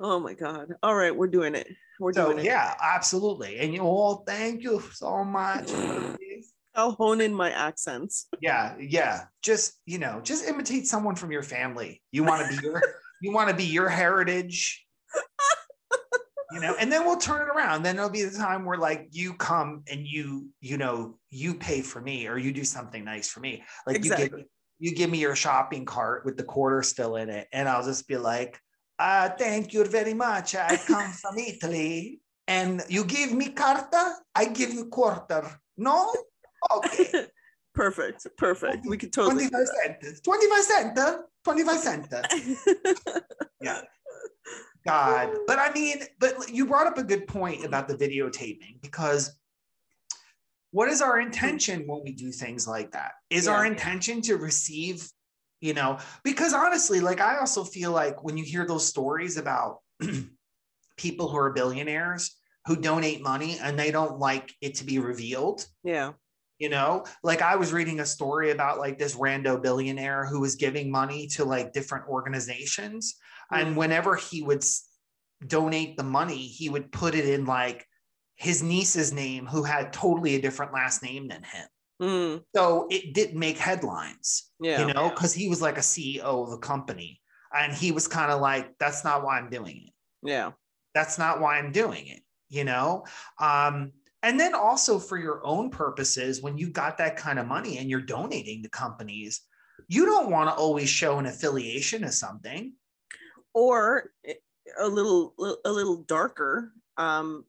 Oh my god. All right, we're doing it. We're So doing it. yeah, absolutely. And you all thank you so much. I'll hone in my accents. yeah, yeah. Just you know, just imitate someone from your family. You want to be your you want to be your heritage. You know, and then we'll turn it around. Then there'll be the time where like you come and you, you know, you pay for me or you do something nice for me. Like you Exactly. give you give me your shopping cart with the quarter still in it, and I'll just be like, uh, thank you very much. I come from Italy. And you give me carta, I give you quarter. No? Okay. Perfect. Perfect. We could totally 25 cents. 25 cents. 25 cents. Yeah. God. But I mean, but you brought up a good point about the videotaping because what is our intention when we do things like that? Is our intention to receive, you know, because honestly, like I also feel like when you hear those stories about people who are billionaires who donate money and they don't like it to be revealed, yeah. you know like i was reading a story about like this rando billionaire who was giving money to like different organizations. Hmm. And whenever he would donate the money he would put it in like his niece's name who had totally a different last name than him Mm, so it didn't make headlines yeah. you know because he was like a ceo of a company and he was kind of like that's not why i'm doing it Yeah. that's not why i'm doing it you know um and then also for your own purposes when you got that kind of money and you're donating to companies you don't want to always show an affiliation to something Or a little a little darker. Um,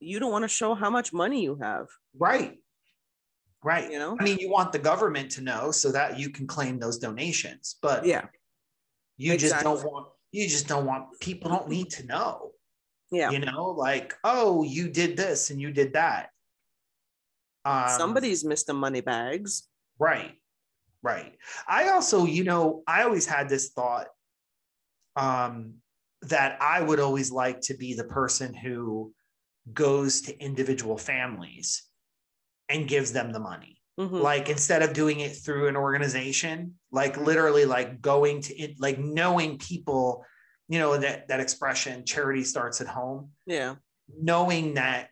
you don't want to show how much money you have. right right You know. i mean you want the government to know so that you can claim those donations but Yeah. you just don't want you just don't want people don't need to know Yeah. you know like oh you did this and you did that um, Somebody's missed the money bags. Right. Right. I also, you know, I always had this thought um, that I would always like to be the person who goes to individual families and gives them the money. Mhm. Like instead of doing it through an organization, like literally like going to it, like knowing people, you know, that that expression charity starts at home, Yeah. knowing that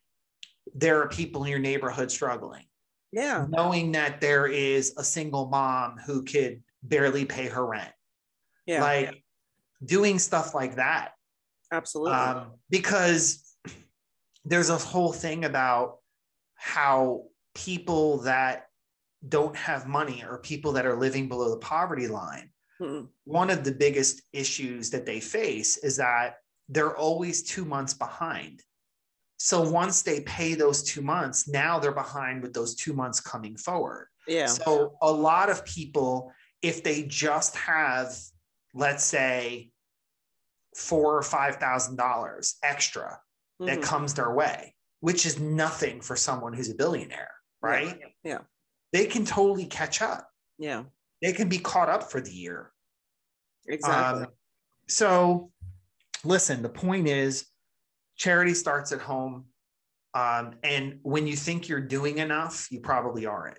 there are people in your neighborhood struggling Yeah. knowing that there is a single mom who could barely pay her rent Yeah. like doing stuff like that Absolutely. um, because there's a whole thing about how people that don't have money or people that are living below the poverty line Mhm. one of the biggest issues that they face is that they're always two months behind. So once they pay those two months, now they're behind with those two months coming forward. Yeah. So a lot of people, if they just have, let's say, four or five thousand dollars extra that Mhm. comes their way, which is nothing for someone who's a billionaire, right? Yeah. They can totally catch up. Yeah. They can be caught up for the year. Exactly. Um, so, listen, the point is charity starts at home. Um, and when you think you're doing enough, you probably aren't.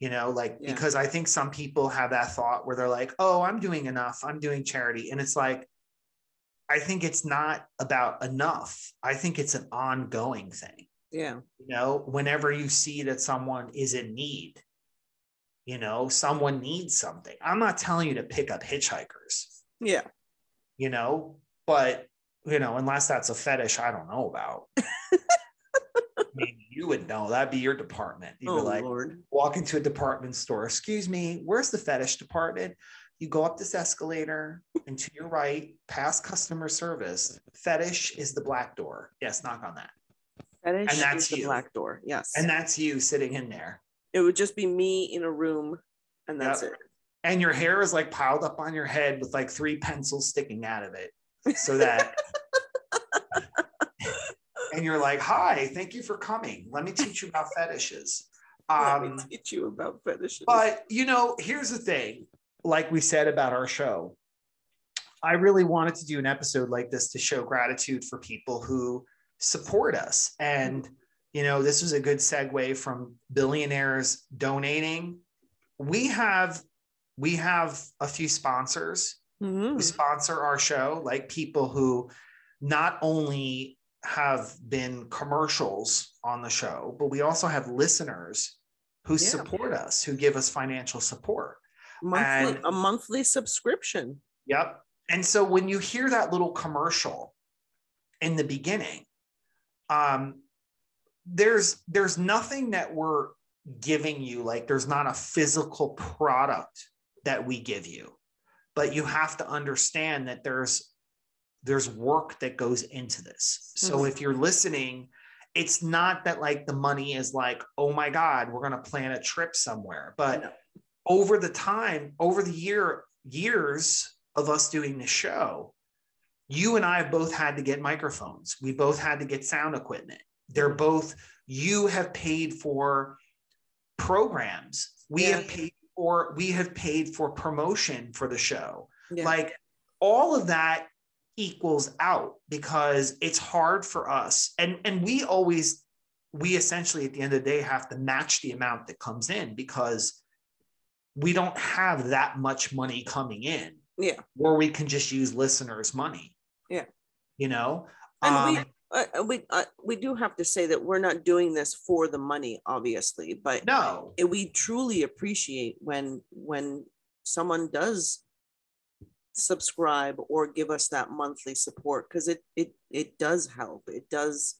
You know, like, Yeah. because I think some people have that thought where they're like, oh, I'm doing enough, I'm doing charity. And it's like, I think it's not about enough. I think it's an ongoing thing. Yeah. You know, whenever you see that someone is in need, you know, someone needs something. I'm not telling you to pick up hitchhikers Yeah. you know, but you know, unless that's a fetish I don't know about. I mean, you would know that'd be your department. You'd Oh like, Lord. walk into a department store, excuse me, where's the fetish department? You go up this escalator and to your right, past customer service. Fetish is the black door. Yes, knock on that. And that's the you. black door. Yes. And that's you sitting in there. it would just be me in a room and that's Yep. it. And your hair is like piled up on your head with like three pencils sticking out of it. So that and you're like, hi, thank you for coming. Let me teach you about fetishes. Let me Um, teach you about fetishes. but you know, here's the thing, like we said about our show, I really wanted to do an episode like this to show gratitude for people who support us. And you know, this was a good segue from billionaires donating. We have we have a few sponsors Mhm. who sponsor our show, like people who not only have been commercials on the show, but we also have listeners who Yeah. support us, who give us financial support. monthly and- a monthly subscription. Yep. And so when you hear that little commercial in the beginning, um, there's there's nothing that we're giving you, like there's not a physical product that we give you, but you have to understand that there's there's work that goes into this. So Mhm. if you're listening, it's not that like the money is like, oh my God, we're gonna plan a trip somewhere. But No. over the time, over the year, years of us doing the show, you and I have both had to get microphones. We both had to get sound equipment. They're both, you have paid for programs. We Yeah. have paid for, we have paid for promotion for the show. Yeah. Like all of that equals out because it's hard for us. And and we always we essentially at the end of the day have to match the amount that comes in because we don't have that much money coming in yeah. where we can just use listeners' money. Yeah. You know? And we Um, uh, we uh, we do have to say that we're not doing this for the money, obviously, but no. it- we truly appreciate when when someone does subscribe or give us that monthly support because it it it does help. It does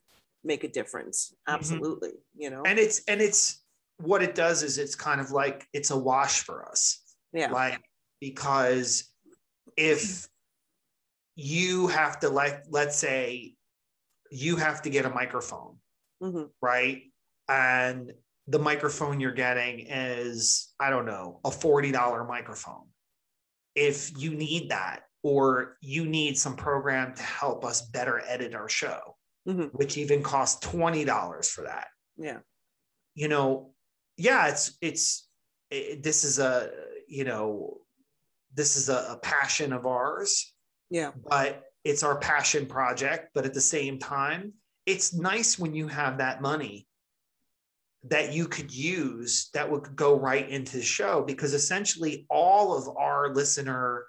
make a difference. Absolutely, you know. Mm-hmm. And it's and it's what it does is it's kind of like it's a wash for us. yeah. like because if you have to like let's say you have to get a microphone Mhm. right and the microphone you're getting is i don't know a $40 microphone if you need that or you need some program to help us better edit our show Mhm. which even costs $20 for that Yeah. you know yeah it's it's it, this is a you know this is a, a passion of ours Yeah. but it's our passion project but at the same time it's nice when you have that money that you could use that would go right into the show because essentially all of our listener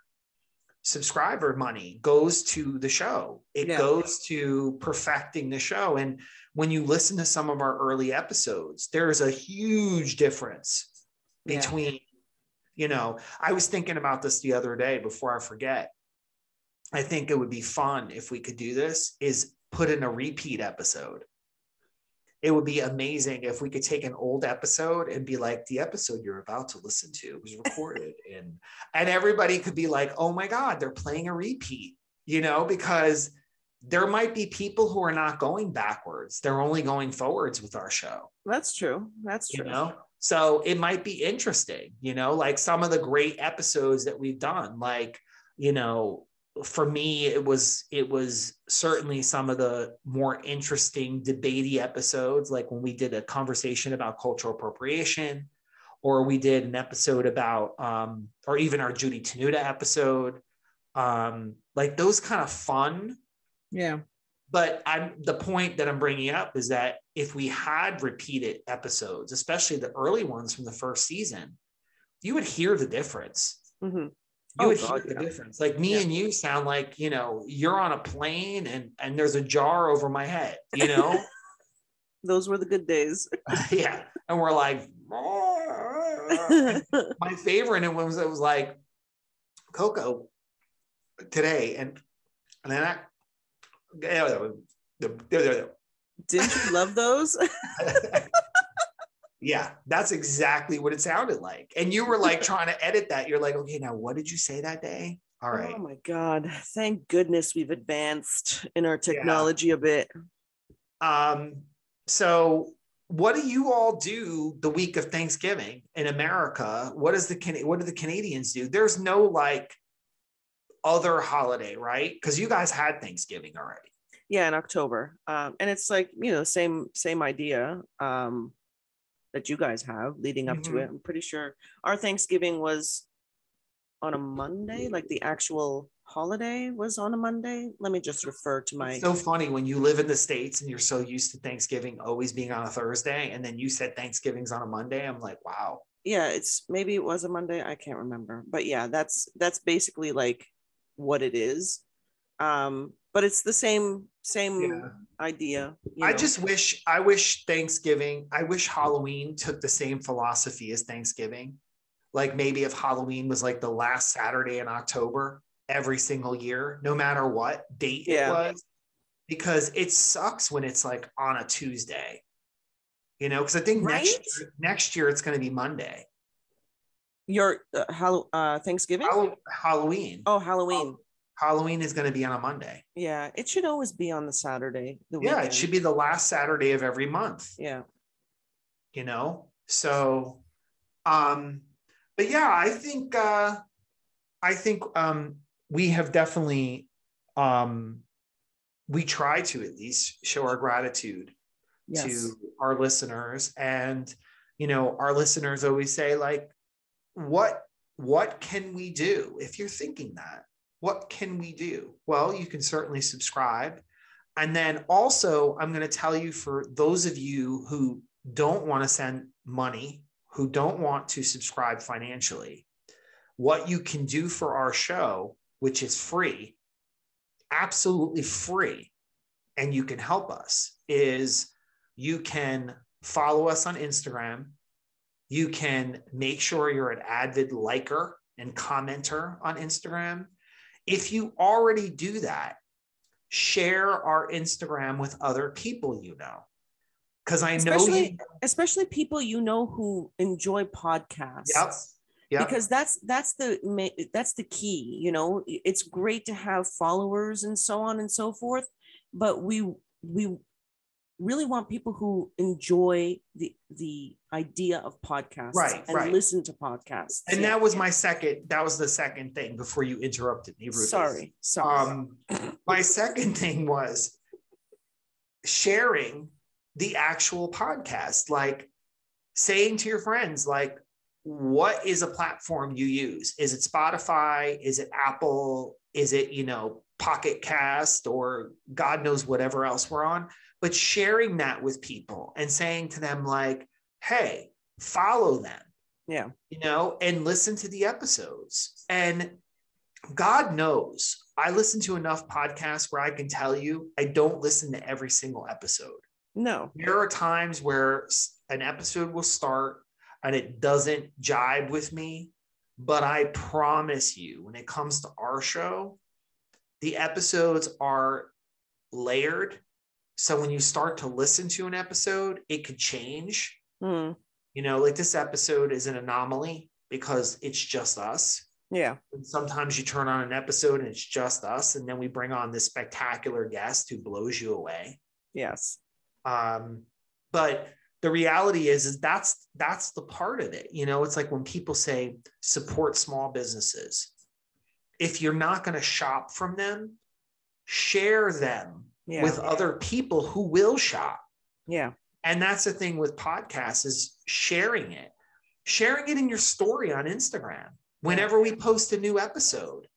subscriber money goes to the show it Yeah. goes to perfecting the show and when you listen to some of our early episodes there's a huge difference Yeah. between you know i was thinking about this the other day before i forget i think it would be fun if we could do this is put in a repeat episode it would be amazing if we could take an old episode and be like the episode you're about to listen to was recorded and and everybody could be like oh my god they're playing a repeat you know because there might be people who are not going backwards they're only going forwards with our show That's true. That's true. you know so it might be interesting you know like some of the great episodes that we've done like you know for me it was it was certainly some of the more interesting debatey episodes like when we did a conversation about cultural appropriation or we did an episode about um or even our judy tenuta episode um like those kind of fun Yeah. but i'm the point that i'm bringing up is that if we had repeated episodes especially the early ones from the first season you would hear the difference Mhm. You Oh, would God, hear the yeah. difference like me Yeah. and you sound like you know you're on a plane and and there's a jar over my head you know Those were the good days. yeah and we're like ah. my favorite and was it was like coco today and and then i Didn't you love those? Yeah that's exactly what it sounded like and you were like trying to edit that you're like okay now what did you say that day all right Oh my God. Thank goodness we've advanced in our technology a bit. Um, so what do you all do the week of Thanksgiving in America? What does the what do the Canadians do? There's no like other holiday, right? Because you guys had Thanksgiving already. Yeah, in October. Um, and it's like, you know, same same idea um that you guys have leading up to Mhm. it. I'm pretty sure our Thanksgiving was on a Monday, like the actual holiday was on a Monday. Let me just refer to my It's so funny when you live in the States and you're so used to Thanksgiving always being on a Thursday, and then you said Thanksgiving's on a Monday. I'm like, wow. yeah it's maybe it was a monday i can't remember but yeah that's that's basically like what it is um but it's the same same Yeah. idea I know. just wish I wish Thanksgiving, I wish Halloween took the same philosophy as Thanksgiving. Like maybe if Halloween was like the last Saturday in October every single year, no matter what date Yeah. it was, because it sucks when it's like on a Tuesday. You know, because I think next year, next year it's going to be Monday. your uh, Hall- uh thanksgiving Hallow- Halloween. oh halloween Halloween is going to be on a Monday. yeah it should always be on the saturday the Yeah, it should be the last Saturday of every month. yeah. You know so um but yeah i think uh i think um we have definitely um we try to at least show our gratitude yes. to our listeners. And you know our listeners always say like what what can we do? If you're thinking that what can we do well you can certainly subscribe and then also i'm going to tell you for those of you who don't want to send money who don't want to subscribe financially what you can do for our show which is free absolutely free and you can help us is you can follow us on Instagram. You can make sure you're an avid liker and commenter on Instagram. If you already do that, share our Instagram with other people you know. Because I know especially you. especially people you know who enjoy podcasts Yep. Yep. because that's that's the that's the key you know it's great to have followers and so on and so forth but we we really want people who enjoy the the idea of podcasts Right, and right. listen to podcasts and that was my second, that was the second thing before you interrupted me. Rufus. sorry sorry Um, my second thing was sharing the actual podcast, like saying to your friends, like, what is a platform you use? Is it Spotify? Is it Apple? Is it, you know, Pocket Cast or God knows whatever else we're on? But sharing that with people and saying to them, like, hey, follow them yeah you know, and listen to the episodes. And God knows, I listen to enough podcasts where I can tell you I don't listen to every single episode. no There are times where an episode will start and it doesn't jibe with me, but I promise you, when it comes to our show, the episodes are layered. So when you start to listen to an episode, it could change. Hmm. You know, like this episode is an anomaly because it's just us. yeah And sometimes you turn on an episode and it's just us, and then we bring on this spectacular guest who blows you away. yes Um, but the reality is, is that's that's the part of it. You know, it's like when people say support small businesses. if you're not going to shop from them, share them Yeah. with other people who will shop. yeah. And that's the thing with podcasts is sharing it, sharing it in your story on Instagram. Whenever we post a new episode,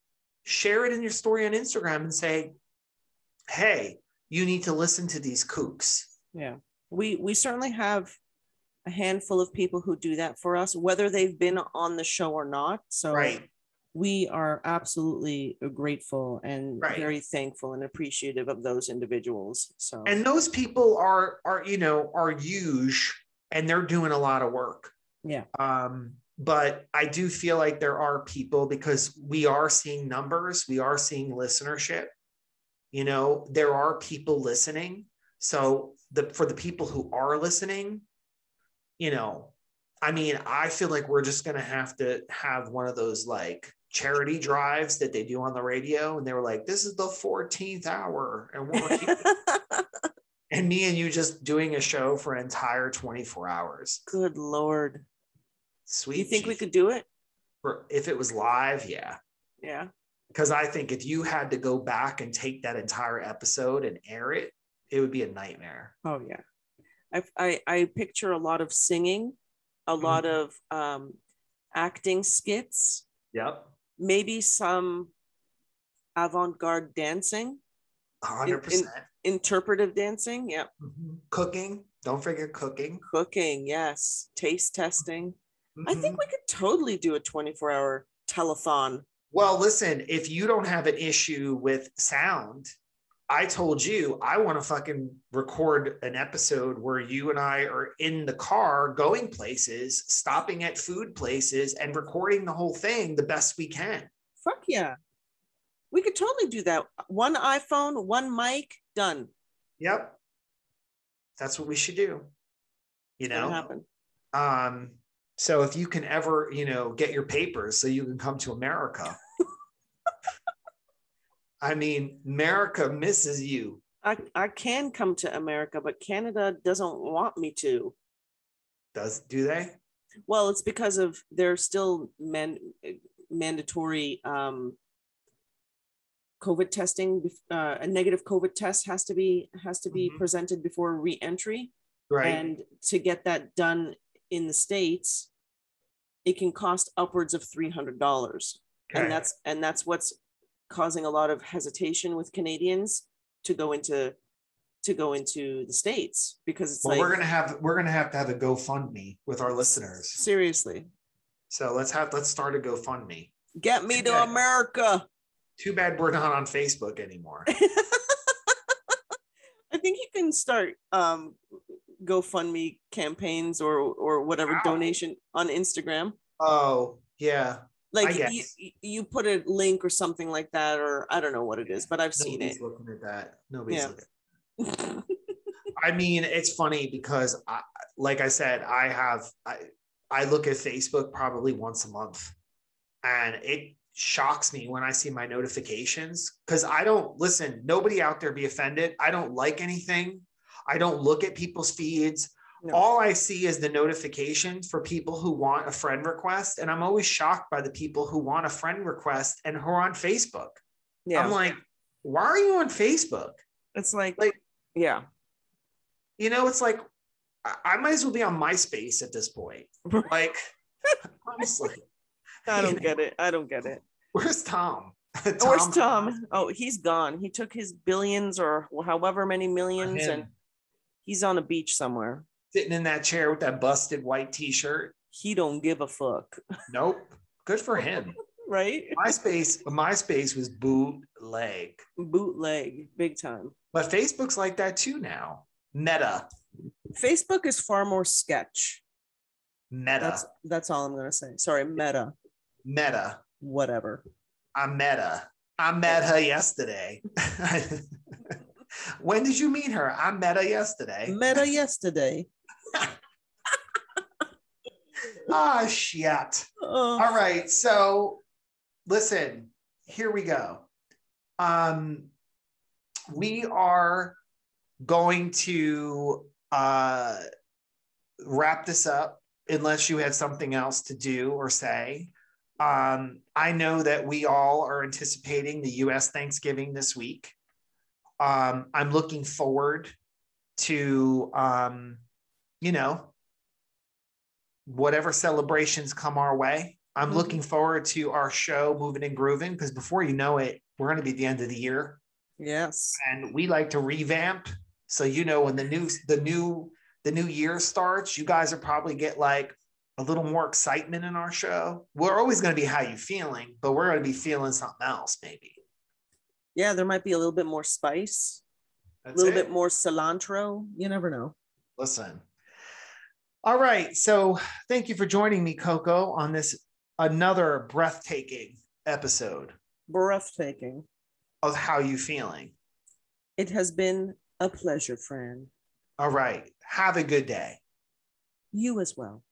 share it in your story on Instagram and say, "Hey, you need to listen to these kooks." Yeah. We we certainly have a handful of people who do that for us, whether they've been on the show or not. So Right. We are absolutely grateful and Right. very thankful and appreciative of those individuals. So And those people are are you know are huge and they're doing a lot of work. yeah, Um, but I do feel like there are people because we are seeing numbers, we are seeing listenership. You know, there are people listening. So the for the people who are listening, you know, I mean, I feel like we're just gonna have to have one of those like charity drives that they do on the radio, and they were like, "This is the 14th hour," and we're and me and you just doing a show for an entire 24 hours. good lord. Sweet. You think we could do it? for if it was live, yeah. Yeah. Because I think if you had to go back and take that entire episode and air it, it would be a nightmare. Oh yeah. I I, I picture a lot of singing, a lot of um, acting skits, Yep. Maybe some avant-garde dancing, 100%. percent interpretive dancing. Yeah. Mm-hmm. Cooking. Don't forget cooking. Cooking. Yes. Taste testing. I mm-hmm. think we could totally do a 24 hour telethon. Well, listen, if you don't have an issue with sound, I told you I want to fucking record an episode where you and I are in the car going places, stopping at food places, and recording the whole thing the best we can. Fuck yeah. We could totally do that. One iPhone, one mic, done. Yep. That's what we should do. You know? happen. Um, so if you can ever, you know, get your papers so you can come to America. I mean, America misses you. I, I can come to America, but Canada doesn't want me to. Does do they? Well, it's because of they're still man, mandatory um, COVID testing. Uh, a negative COVID test has to be has to be Mhm. presented before re-entry, Right. and to get that done in the states, it can cost upwards of three hundred dollars, Okay. and that's and that's what's causing a lot of hesitation with Canadians to go into to go into the states because it's well, like we're gonna have we're gonna have to have a GoFundMe with our listeners. seriously So let's have let's start a GoFundMe. get me to. America. Too bad we're not on Facebook anymore. I think you can start um GoFundMe campaigns or or whatever Wow. donation on Instagram. oh yeah. Like you, you- put a link or something like that, or I don't know what it is, but I've seen Nobody's it. looking at that. Nobody's Yeah. looking. I mean, it's funny because, I, like I said, I have I, I look at Facebook probably once a month, and it shocks me when I see my notifications because I don't listen. Nobody out there be offended. I don't like anything. I don't look at people's feeds. No. All I see is the notifications for people who want a friend request, and I'm always shocked by the people who want a friend request and who are on Facebook. yeah, I'm like, why are you on Facebook? it's like, like- yeah, you know, it's like I, might as well be on MySpace at this point. Like, honestly, I don't know, get it. I don't get it. Where's Tom? Where's Tom? Oh, he's gone. He took his billions or however many millions, and he's on a beach somewhere. Sitting in that chair with that busted white T-shirt. He don't give a fuck, Nope. Good for him. right? MySpace, MySpace was bootleg, Bootleg, big time. but Facebook's like that too now. Meta, Facebook is far more sketch. Meta, That's that's all I'm gonna say. Sorry, meta, Meta. whatever. I met her. I met her yesterday. when did you meet her? I met her yesterday. Meta yesterday. Ah, shit. Oh, All right. So listen, here we go. Um, we are going to uh, wrap this up unless you have something else to do or say. Um, I know that we all are anticipating the US Thanksgiving this week. Um, I'm looking forward to, um, you know, whatever celebrations come our way. I'm Mhm. looking forward to our show, Moving and Grooving, because before you know it, we're going to be at the end of the year Yes. and we like to revamp. So you know when the new the new the new year starts, you guys will probably get like a little more excitement in our show. We're always going to be how you feeling, but we're going to be feeling something else maybe. Yeah, there might be a little bit more spice, a little it. bit more cilantro. You never know. Listen. All right, so thank you for joining me, Coco, on this another breathtaking episode Breathtaking. of how you feeling. It has been a pleasure, friend. All right, have a good day. You as well.